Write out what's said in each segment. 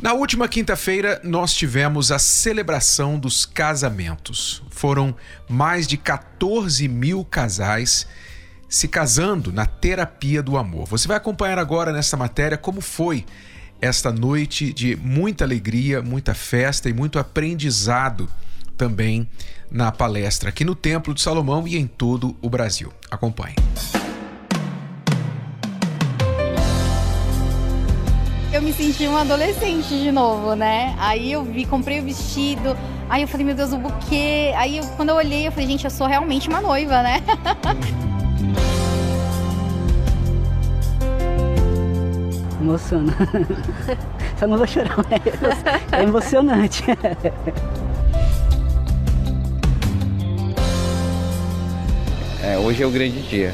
Na última quinta-feira, nós tivemos a celebração dos casamentos. Foram mais de 14 mil casais se casando na terapia do amor. Você vai acompanhar agora nessa matéria como foi esta noite de muita alegria, muita festa e muito aprendizado também na palestra aqui no Templo de Salomão e em todo o Brasil. Acompanhe. Eu me senti uma adolescente de novo, né? Aí eu vi, comprei o vestido, aí eu falei, meu Deus, o buquê. Aí eu, quando eu olhei, eu falei, gente, eu sou realmente uma noiva, né? Emociona. Só não vou chorar, mas é emocionante. É, hoje é o grande dia.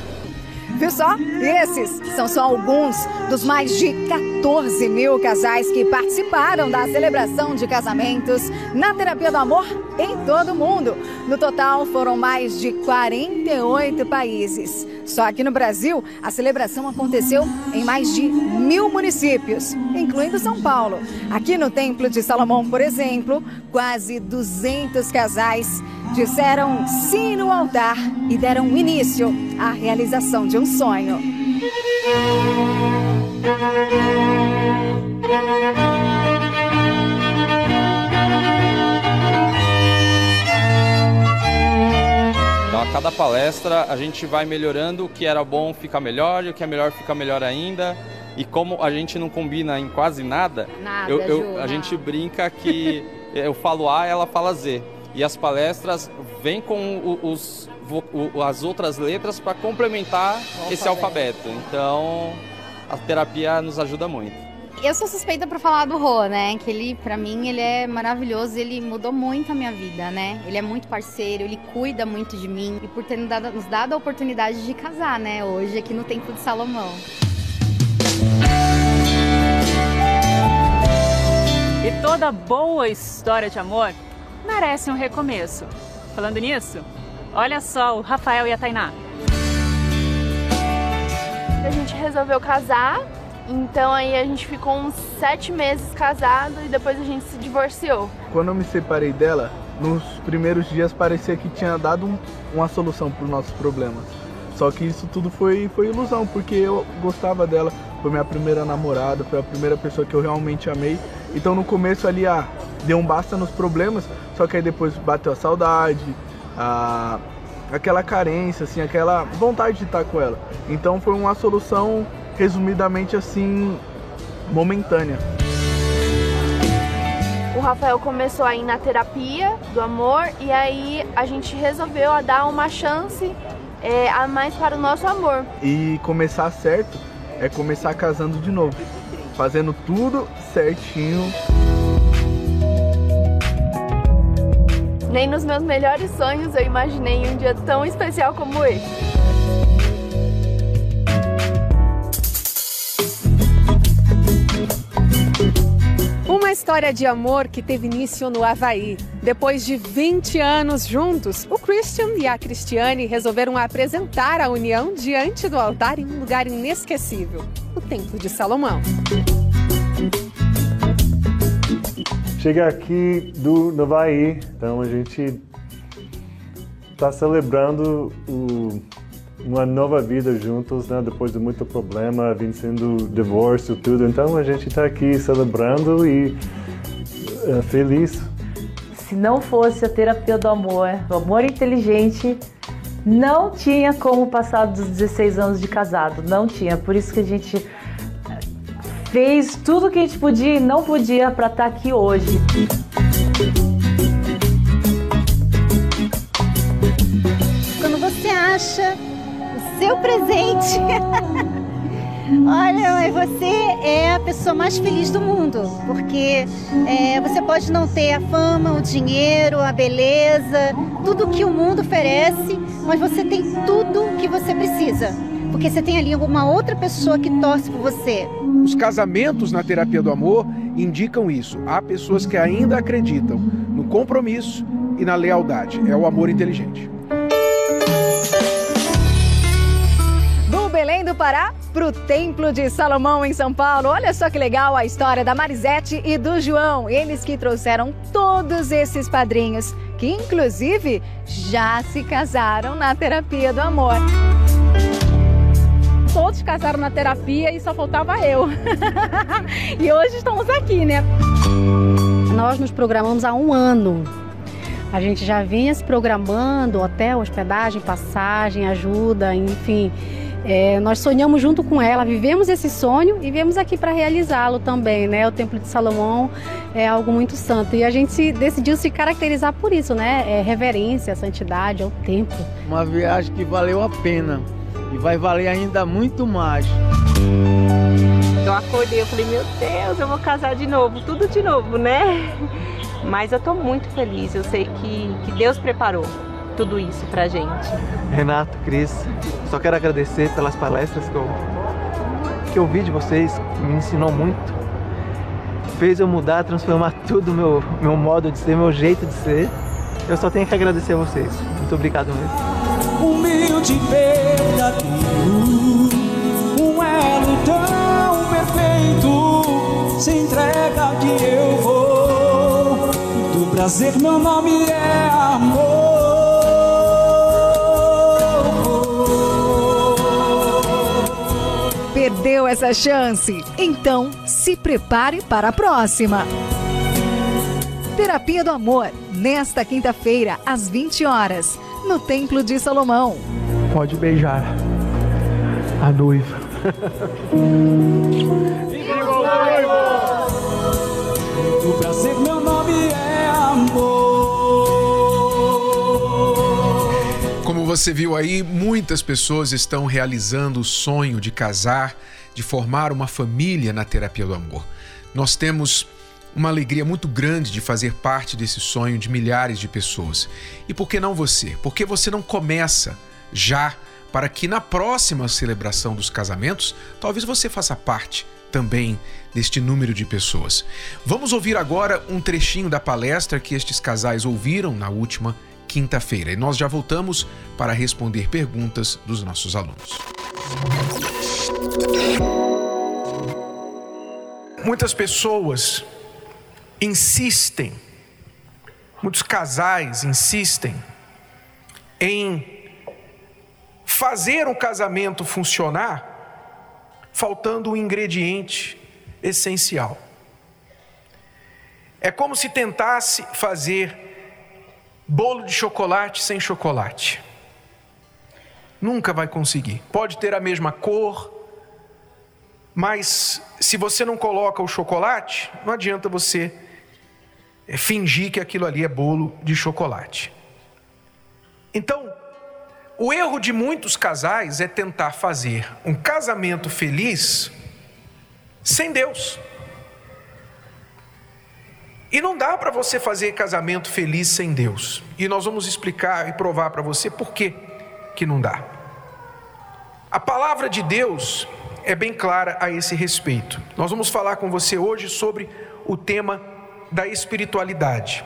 Viu só? Esses são só alguns dos mais de 14 mil casais que participaram da celebração de casamentos na Terapia do Amor em todo o mundo. No total, foram mais de 48 países. Só aqui no Brasil, a celebração aconteceu em mais de mil municípios, incluindo São Paulo. Aqui no Templo de Salomão, por exemplo, quase 200 casais disseram sim no altar e deram início à realização de um sonho. Então, a cada palestra, a gente vai melhorando o que era bom fica melhor e o que é melhor fica melhor ainda. E como a gente não combina em quase nada, Nada, eu, eu- Ju, a não. gente brinca que eu falo A, ela fala Z. E as palestras vêm com os, o- as outras letras para complementar esse alfabeto. Então, a terapia nos ajuda muito. Eu sou suspeita pra falar do Rô, né? Que ele, pra mim, ele é maravilhoso, ele mudou muito a minha vida, né? Ele é muito parceiro, ele cuida muito de mim e por ter nos dado, nos dado a oportunidade de casar, né? Hoje aqui no Templo de Salomão. E toda boa história de amor merece um recomeço. Falando nisso, olha só o Rafael e a Tainá. A gente resolveu casar, então aí a gente ficou uns sete meses casado e depois a gente se divorciou. Quando eu me separei dela, nos primeiros dias parecia que tinha dado um- uma solução para os nossos problemas. Só que isso tudo foi, foi ilusão, porque eu gostava dela, foi minha primeira namorada, foi a primeira pessoa que eu realmente amei. Então no começo ali, ah, deu um basta nos problemas, só que aí depois bateu a saudade, a, aquela carência, assim, aquela vontade de estar com ela. Então foi uma solução, resumidamente assim, momentânea. O Rafael começou a ir na terapia do amor e aí a gente resolveu a dar uma chance é, a mais para o nosso amor. E começar certo é começar casando de novo, fazendo tudo certinho. Nem nos meus melhores sonhos eu imaginei um dia tão especial como esse. Uma história de amor que teve início no Havaí. Depois de 20 anos juntos, o Christian e a Cristiane resolveram apresentar a união diante do altar em um lugar inesquecível o Templo de Salomão. Chega aqui do no Havaí, então a gente está celebrando o- uma nova vida juntos, né? Depois de muito problema, vencendo divórcio, tudo. Então a gente está aqui celebrando e eh, feliz. Se não fosse a terapia do amor, do amor inteligente, não tinha como passar dos 16 anos de casado. Não tinha. Por isso que a gente fez tudo que a gente podia e não podia para estar aqui hoje. Quando você acha o seu presente Olha, você é a pessoa mais feliz do mundo, porque é, você pode não ter a fama, o dinheiro, a beleza, tudo que o mundo oferece, mas você tem tudo que você precisa. Porque você tem ali uma outra pessoa que torce por você. Os casamentos na terapia do amor indicam isso. Há pessoas que ainda acreditam no compromisso e na lealdade. É o amor inteligente. Do Belém do Pará para o Templo de Salomão em São Paulo. Olha só que legal a história da Marisete e do João. Eles que trouxeram todos esses padrinhos, que inclusive já se casaram na terapia do amor. Todos casaram na terapia e só faltava eu. e hoje estamos aqui, né? Nós nos programamos há um ano a gente já vinha se programando, hotel, hospedagem, passagem, ajuda, enfim. É, nós sonhamos junto com ela, vivemos esse sonho e viemos aqui para realizá-lo também, né? O Templo de Salomão é algo muito santo e a gente decidiu se caracterizar por isso, né? É reverência, santidade ao templo. Uma viagem que valeu a pena e vai valer ainda muito mais. Eu acordei, eu falei, meu Deus, eu vou casar de novo, tudo de novo, né? Mas eu estou muito feliz, eu sei que, que Deus preparou tudo isso pra gente. Renato, Cris, só quero agradecer pelas palestras que eu, que eu vi de vocês, me ensinou muito. Fez eu mudar, transformar tudo meu meu modo de ser, meu jeito de ser. Eu só tenho que agradecer a vocês. Muito obrigado mesmo. Humilde verdadeiro, um elo tão perfeito, se entrega que eu vou. Do prazer meu nome é amor. Perdeu essa chance? Então se prepare para a próxima. Terapia do Amor, nesta quinta-feira, às 20 horas, no Templo de Salomão. Pode beijar a noiva. Do prazer meu nome é amor. Como você viu aí, muitas pessoas estão realizando o sonho de casar, de formar uma família na terapia do amor. Nós temos uma alegria muito grande de fazer parte desse sonho de milhares de pessoas. E por que não você? Por que você não começa já para que na próxima celebração dos casamentos, talvez você faça parte também deste número de pessoas. Vamos ouvir agora um trechinho da palestra que estes casais ouviram na última quinta-feira e nós já voltamos para responder perguntas dos nossos alunos. Muitas pessoas insistem, muitos casais insistem em fazer um casamento funcionar faltando um ingrediente essencial. É como se tentasse fazer bolo de chocolate sem chocolate. Nunca vai conseguir. Pode ter a mesma cor, mas se você não coloca o chocolate, não adianta você eh, fingir que aquilo ali é bolo de chocolate. Então, o erro de muitos casais é tentar fazer um casamento feliz sem Deus. E não dá para você fazer casamento feliz sem Deus. E nós vamos explicar e provar para você por que que não dá. A palavra de Deus é bem clara a esse respeito. Nós vamos falar com você hoje sobre o tema da espiritualidade.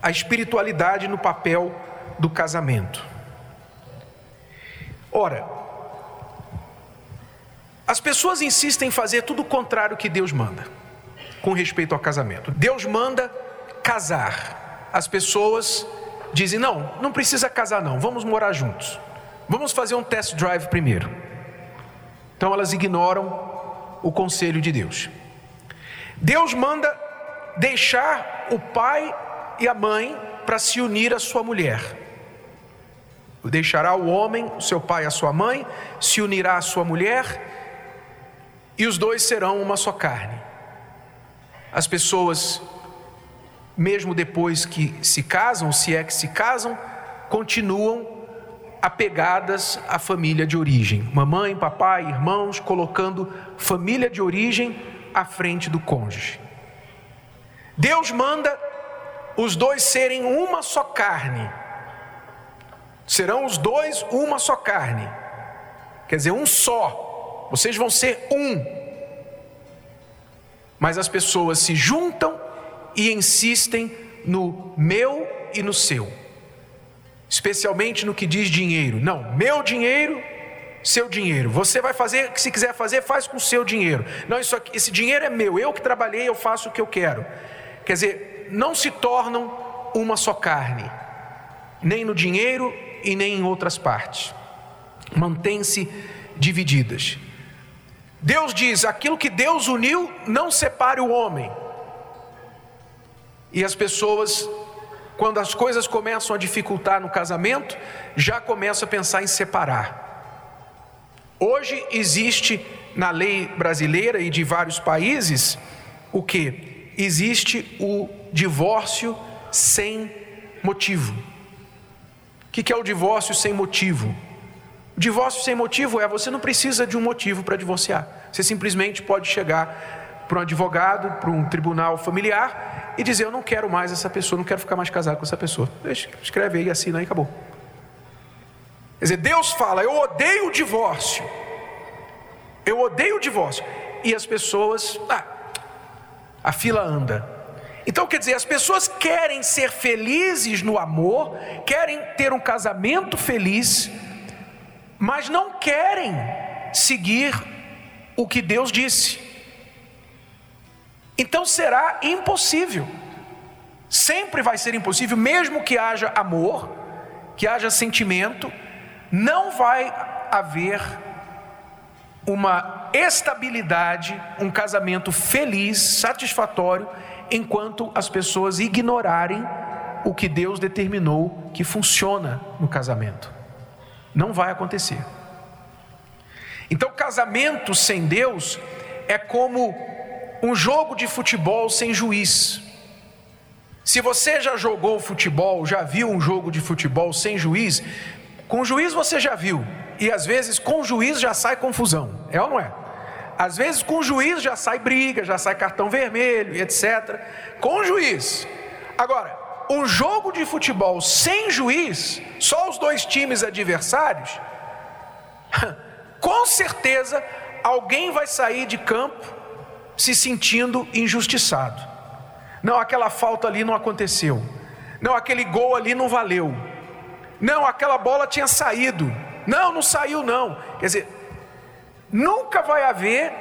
A espiritualidade no papel do casamento. Ora, as pessoas insistem em fazer tudo o contrário que Deus manda, com respeito ao casamento. Deus manda casar. As pessoas dizem: não, não precisa casar, não, vamos morar juntos. Vamos fazer um test drive primeiro. Então elas ignoram o conselho de Deus. Deus manda deixar o pai e a mãe para se unir à sua mulher. Deixará o homem, o seu pai e a sua mãe, se unirá à sua mulher, e os dois serão uma só carne. As pessoas, mesmo depois que se casam, se é que se casam, continuam apegadas à família de origem. Mamãe, papai, irmãos, colocando família de origem à frente do cônjuge. Deus manda os dois serem uma só carne. Serão os dois uma só carne. Quer dizer, um só. Vocês vão ser um. Mas as pessoas se juntam e insistem no meu e no seu. Especialmente no que diz dinheiro. Não, meu dinheiro, seu dinheiro. Você vai fazer o que se quiser fazer, faz com o seu dinheiro. Não, isso aqui, esse dinheiro é meu, eu que trabalhei, eu faço o que eu quero. Quer dizer, não se tornam uma só carne, nem no dinheiro e nem em outras partes. Mantêm-se divididas. Deus diz: aquilo que Deus uniu, não separe o homem. E as pessoas, quando as coisas começam a dificultar no casamento, já começam a pensar em separar. Hoje existe na lei brasileira e de vários países o que? Existe o divórcio sem motivo. O que é o divórcio sem motivo? O divórcio sem motivo é você não precisa de um motivo para divorciar. Você simplesmente pode chegar para um advogado, para um tribunal familiar e dizer: Eu não quero mais essa pessoa, não quero ficar mais casado com essa pessoa. Escreve aí, assina aí, acabou. Quer dizer, Deus fala: Eu odeio o divórcio. Eu odeio o divórcio. E as pessoas, ah, a fila anda. Então, quer dizer, as pessoas querem ser felizes no amor, querem ter um casamento feliz, mas não querem seguir o que Deus disse. Então será impossível. Sempre vai ser impossível, mesmo que haja amor, que haja sentimento, não vai haver uma estabilidade, um casamento feliz, satisfatório, enquanto as pessoas ignorarem o que Deus determinou que funciona no casamento. Não vai acontecer. Então, casamento sem Deus é como um jogo de futebol sem juiz. Se você já jogou futebol, já viu um jogo de futebol sem juiz, com juiz você já viu, e às vezes com juiz já sai confusão, é ou não é? Às vezes com juiz já sai briga, já sai cartão vermelho, etc. Com juiz. Agora, um jogo de futebol sem juiz, só os dois times adversários, com certeza alguém vai sair de campo se sentindo injustiçado. Não, aquela falta ali não aconteceu. Não, aquele gol ali não valeu. Não, aquela bola tinha saído. Não, não saiu não. Quer dizer, nunca vai haver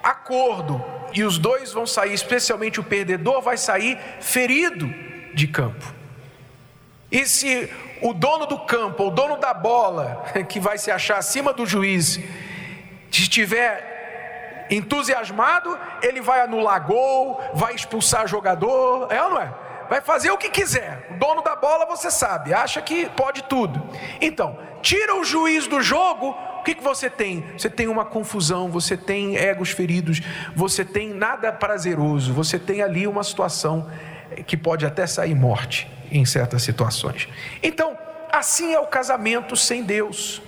acordo e os dois vão sair, especialmente o perdedor vai sair ferido de campo. E se o dono do campo, o dono da bola, que vai se achar acima do juiz, estiver entusiasmado, ele vai anular gol, vai expulsar jogador, é ou não é? Vai fazer o que quiser. O dono da bola, você sabe, acha que pode tudo. Então, tira o juiz do jogo, que, que você tem? Você tem uma confusão, você tem egos feridos, você tem nada prazeroso, você tem ali uma situação que pode até sair morte em certas situações. Então, assim é o casamento sem Deus.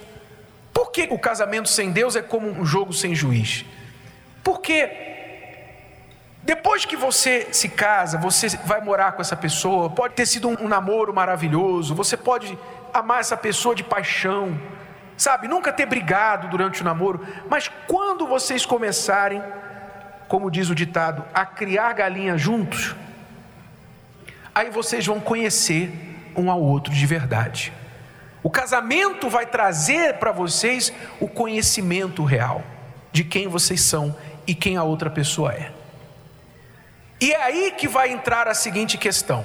Por que o casamento sem Deus é como um jogo sem juiz? Porque depois que você se casa, você vai morar com essa pessoa, pode ter sido um, um namoro maravilhoso, você pode amar essa pessoa de paixão, sabe, nunca ter brigado durante o namoro, mas quando vocês começarem, como diz o ditado, a criar galinha juntos, aí vocês vão conhecer um ao outro de verdade. O casamento vai trazer para vocês o conhecimento real de quem vocês são e quem a outra pessoa é. E é aí que vai entrar a seguinte questão: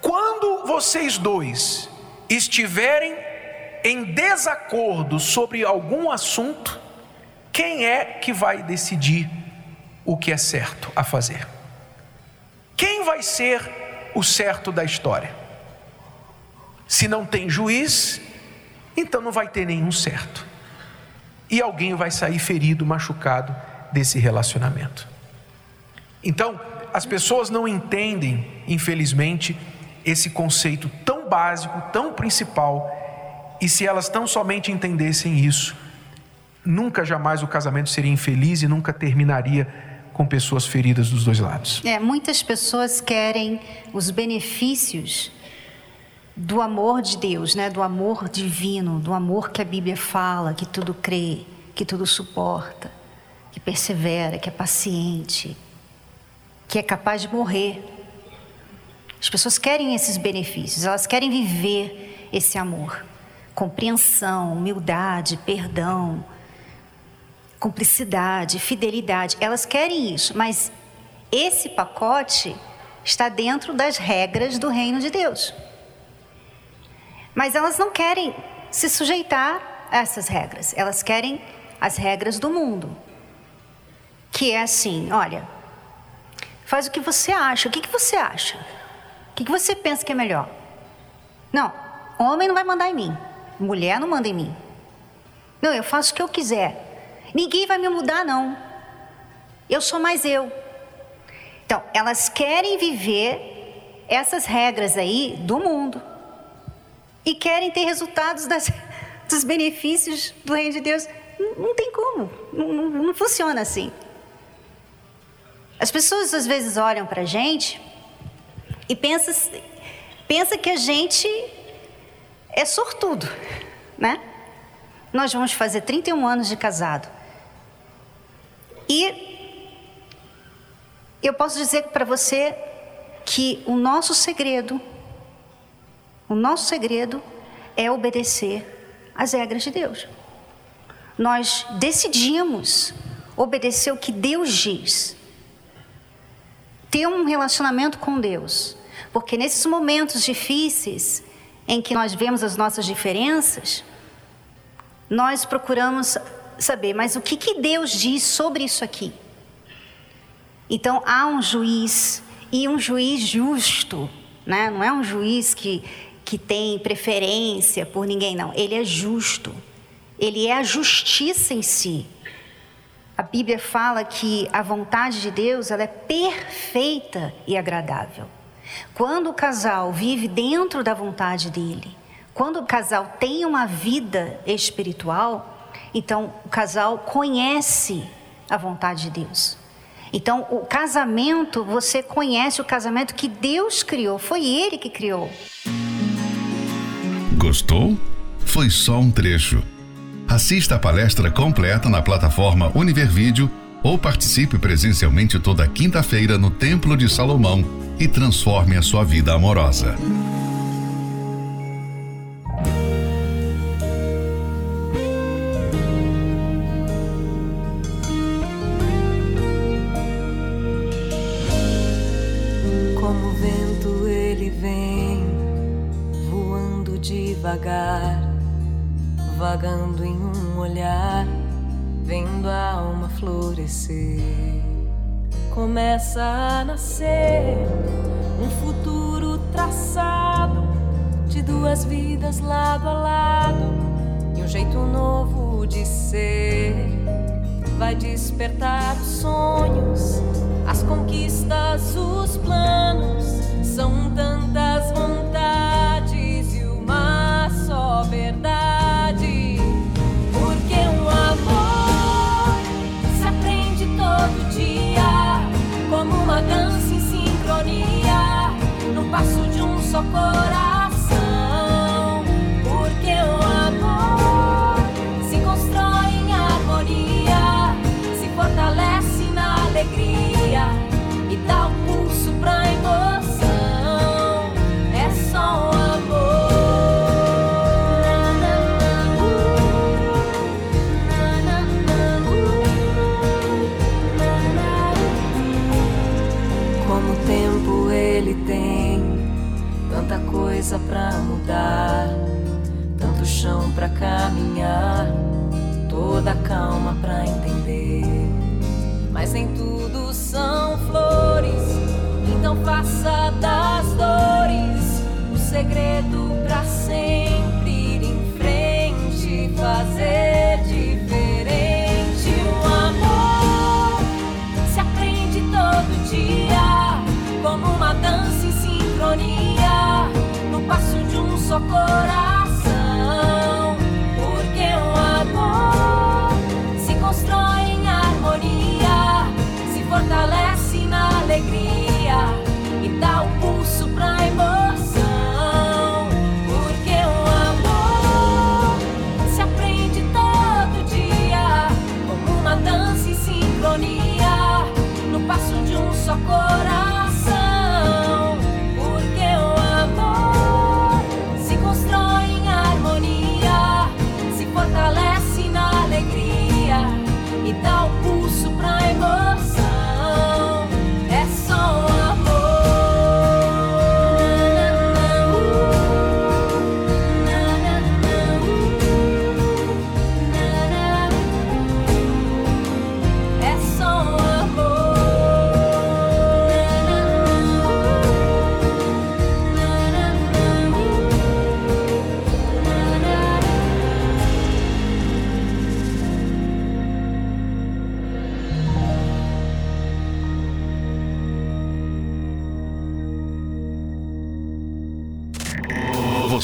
quando vocês dois estiverem em desacordo sobre algum assunto, quem é que vai decidir o que é certo a fazer? Quem vai ser o certo da história. Se não tem juiz, então não vai ter nenhum certo. E alguém vai sair ferido, machucado desse relacionamento. Então, as pessoas não entendem, infelizmente, esse conceito tão básico, tão principal E se elas tão somente entendessem isso, nunca jamais o casamento seria infeliz e nunca terminaria com pessoas feridas dos dois lados. É, muitas pessoas querem os benefícios do amor de Deus, né? Do amor divino, do amor que a Bíblia fala, que tudo crê, que tudo suporta, que persevera, que é paciente, que é capaz de morrer. As pessoas querem esses benefícios, elas querem viver esse amor. Compreensão, humildade, perdão, cumplicidade, fidelidade. Elas querem isso, mas esse pacote está dentro das regras do reino de Deus. Mas elas não querem se sujeitar a essas regras. Elas querem as regras do mundo. Que é assim, olha, faz o que você acha. O que, que você acha? O que, que você pensa que é melhor? Não, homem não vai mandar em mim. Mulher não manda em mim. Não, eu faço o que eu quiser. Ninguém vai me mudar, não. Eu sou mais eu. Então, elas querem viver essas regras aí do mundo e querem ter resultados das, dos benefícios do reino de Deus. Não, não tem como, não, não, não, funciona assim. As pessoas às vezes olham para a gente e pensam pensa que a gente é sortudo, né? Nós vamos fazer 31 anos de casado. E eu posso dizer para você que o nosso segredo o nosso segredo é obedecer às regras de Deus. Nós decidimos obedecer o que Deus diz. Ter um relacionamento com Deus. Porque nesses momentos difíceis, em que nós vemos as nossas diferenças, nós procuramos saber, mas o que, que Deus diz sobre isso aqui? Então há um juiz, e um juiz justo, né? não é um juiz que que tem preferência por ninguém, não. Ele é justo. Ele é a justiça em si. A Bíblia fala que a vontade de Deus ela é perfeita e agradável. Quando o casal vive dentro da vontade dele, quando o casal tem uma vida espiritual, então o casal conhece a vontade de Deus. Então, o casamento, você conhece o casamento que Deus criou, foi Ele que criou. Gostou? Foi só um trecho. Assista a palestra completa na plataforma Univervídeo ou participe presencialmente toda quinta-feira no Templo de Salomão e transforme a sua vida amorosa. devagar, vagando em um olhar, vendo a alma florescer. Começa a nascer Despertar os caminhar, toda calma pra entender. Mas nem tudo.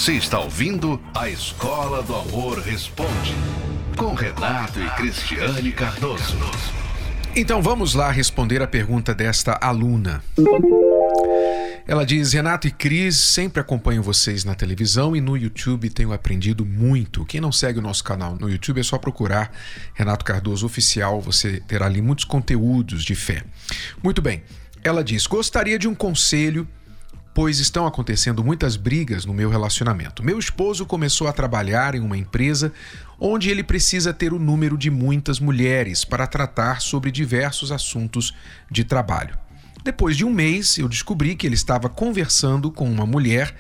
Você está ouvindo a Escola do Amor Responde, com Renato e Cristiane Cardoso. Então vamos lá responder a pergunta desta aluna. Ela diz: Renato e Cris, sempre acompanho vocês na televisão e no YouTube tenho aprendido muito. Quem não segue o nosso canal no YouTube é só procurar Renato Cardoso Oficial, você terá ali muitos conteúdos de fé. Muito bem. Ela diz: Gostaria de um conselho, pois estão acontecendo muitas brigas no meu relacionamento. Meu esposo começou a trabalhar em uma empresa onde ele precisa ter o número de muitas mulheres para tratar sobre diversos assuntos de trabalho. Depois de um mês, eu descobri que ele estava conversando com uma mulher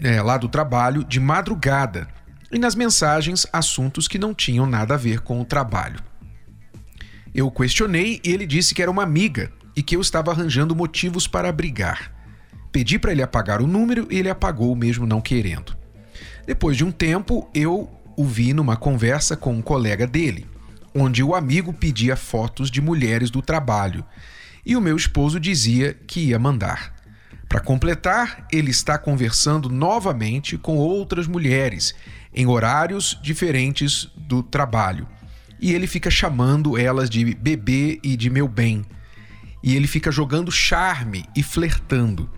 é, lá do trabalho de madrugada e nas mensagens assuntos que não tinham nada a ver com o trabalho. Eu questionei e ele disse que era uma amiga e que eu estava arranjando motivos para brigar. Pedi para ele apagar o número e ele apagou mesmo não querendo. Depois de um tempo, eu o vi numa conversa com um colega dele, onde o amigo pedia fotos de mulheres do trabalho e o meu esposo dizia que ia mandar. Para completar, ele está conversando novamente com outras mulheres em horários diferentes do trabalho. E ele fica chamando elas de bebê e de meu bem. E ele fica jogando charme e flertando.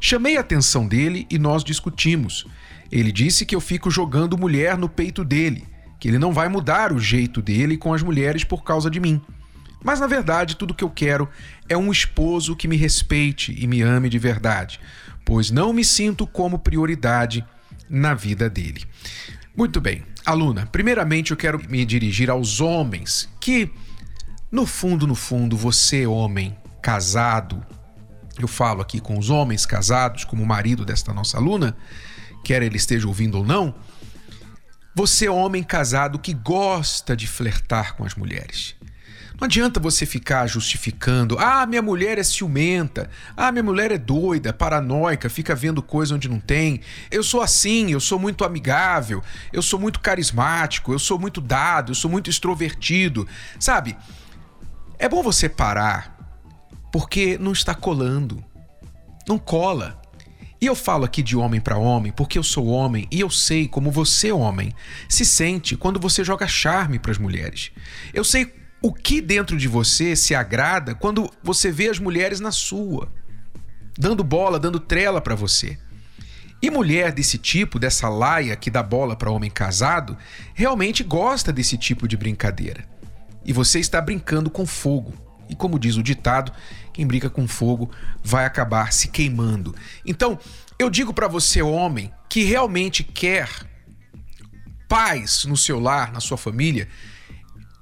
Chamei a atenção dele e nós discutimos. Ele disse que eu fico jogando mulher no peito dele, que ele não vai mudar o jeito dele com as mulheres por causa de mim. Mas na verdade, tudo que eu quero é um esposo que me respeite e me ame de verdade, pois não me sinto como prioridade na vida dele. Muito bem, aluna, primeiramente eu quero me dirigir aos homens que, no fundo, no fundo, você, homem casado, eu falo aqui com os homens casados, como o marido desta nossa aluna, quer ele esteja ouvindo ou não, você, homem casado que gosta de flertar com as mulheres. Não adianta você ficar justificando. Ah, minha mulher é ciumenta. Ah, minha mulher é doida, paranoica, fica vendo coisa onde não tem. Eu sou assim, eu sou muito amigável, eu sou muito carismático, eu sou muito dado, eu sou muito extrovertido. Sabe? É bom você parar, porque não está colando. Não cola. E eu falo aqui de homem para homem porque eu sou homem e eu sei como você, homem, se sente quando você joga charme para as mulheres. Eu sei o que dentro de você se agrada quando você vê as mulheres na sua, dando bola, dando trela para você. E mulher desse tipo, dessa laia que dá bola para homem casado, realmente gosta desse tipo de brincadeira. E você está brincando com fogo. E como diz o ditado, quem brinca com fogo vai acabar se queimando. Então, eu digo para você, homem, que realmente quer paz no seu lar, na sua família,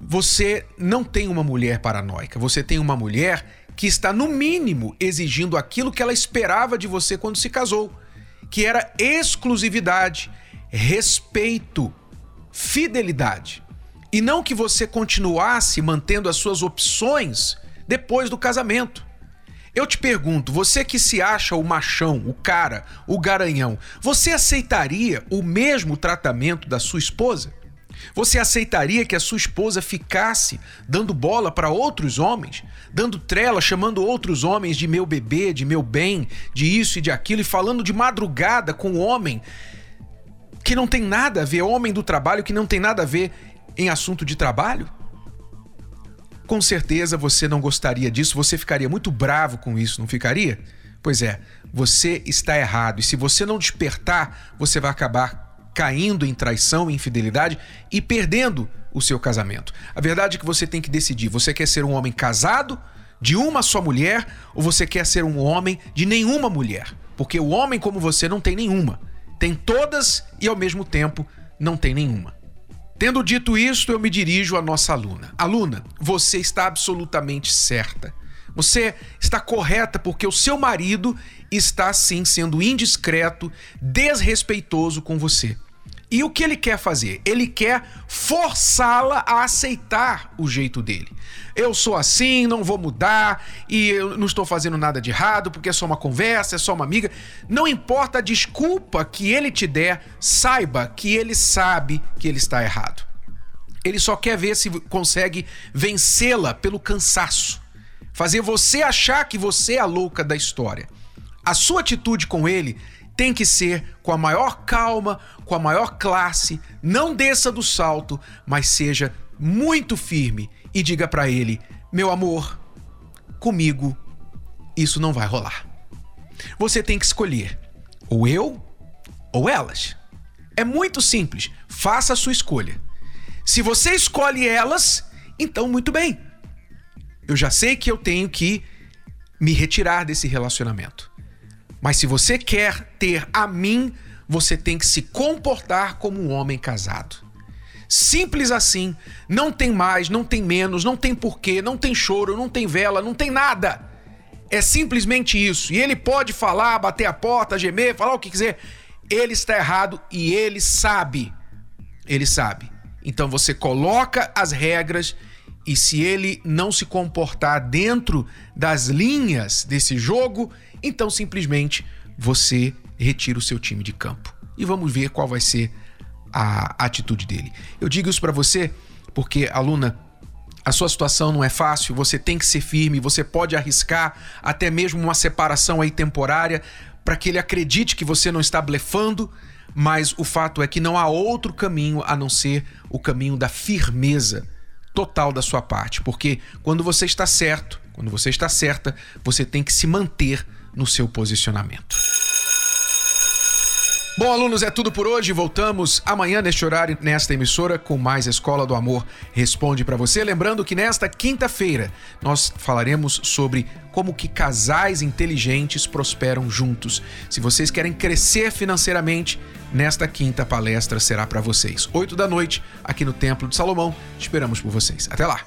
você não tem uma mulher paranoica, você tem uma mulher que está, no mínimo, exigindo aquilo que ela esperava de você quando se casou, que era exclusividade, respeito, fidelidade. E não que você continuasse mantendo as suas opções depois do casamento. Eu te pergunto, você que se acha o machão, o cara, o garanhão, você aceitaria o mesmo tratamento da sua esposa? Você aceitaria que a sua esposa ficasse dando bola para outros homens, dando trela, chamando outros homens de meu bebê, de meu bem, de isso e de aquilo, e falando de madrugada com o homem que não tem nada a ver, homem do trabalho que não tem nada a ver em assunto de trabalho? Com certeza você não gostaria disso, você ficaria muito bravo com isso, não ficaria? Pois é, você está errado e se você não despertar, você vai acabar caindo em traição infidelidade e perdendo o seu casamento. A verdade é que você tem que decidir: você quer ser um homem casado de uma só mulher ou você quer ser um homem de nenhuma mulher? Porque o homem como você não tem nenhuma. Tem todas e ao mesmo tempo não tem nenhuma. Tendo dito isto, eu me dirijo à nossa aluna. Aluna, você está absolutamente certa. Você está correta porque o seu marido está sim sendo indiscreto, desrespeitoso com você. E o que ele quer fazer? Ele quer forçá-la a aceitar o jeito dele. Eu sou assim, não vou mudar e eu não estou fazendo nada de errado porque é só uma conversa, é só uma amiga. Não importa a desculpa que ele te der, saiba que ele sabe que ele está errado. Ele só quer ver se consegue vencê-la pelo cansaço, fazer você achar que você é a louca da história. A sua atitude com ele tem que ser com a maior calma, com a maior classe. Não desça do salto, mas seja muito firme e diga para ele: meu amor, comigo isso não vai rolar. Você tem que escolher ou eu ou elas. É muito simples. Faça a sua escolha. Se você escolhe elas, então muito bem. Eu já sei que eu tenho que me retirar desse relacionamento. Mas se você quer ter a mim, você tem que se comportar como um homem casado. Simples assim. Não tem mais, não tem menos, não tem porquê, não tem choro, não tem vela, não tem nada. É simplesmente isso. E ele pode falar, bater a porta, gemer, falar o que quiser. Ele está errado e ele sabe. Ele sabe. Então você coloca as regras e se ele não se comportar dentro das linhas desse jogo, então simplesmente você retira o seu time de campo. E vamos ver qual vai ser a atitude dele. Eu digo isso para você porque, aluna, a sua situação não é fácil, você tem que ser firme, você pode arriscar até mesmo uma separação aí temporária para que ele acredite que você não está blefando, mas o fato é que não há outro caminho a não ser o caminho da firmeza total da sua parte, porque quando você está certo, quando você está certa, você tem que se manter no seu posicionamento. Bom, alunos, é tudo por hoje. Voltamos amanhã neste horário, nesta emissora, com mais Escola do Amor Responde para você. Lembrando que nesta quinta-feira nós falaremos sobre como que casais inteligentes prosperam juntos. Se vocês querem crescer financeiramente, nesta quinta palestra será para vocês. Oito da noite, aqui no Templo de Salomão. Esperamos por vocês. Até lá!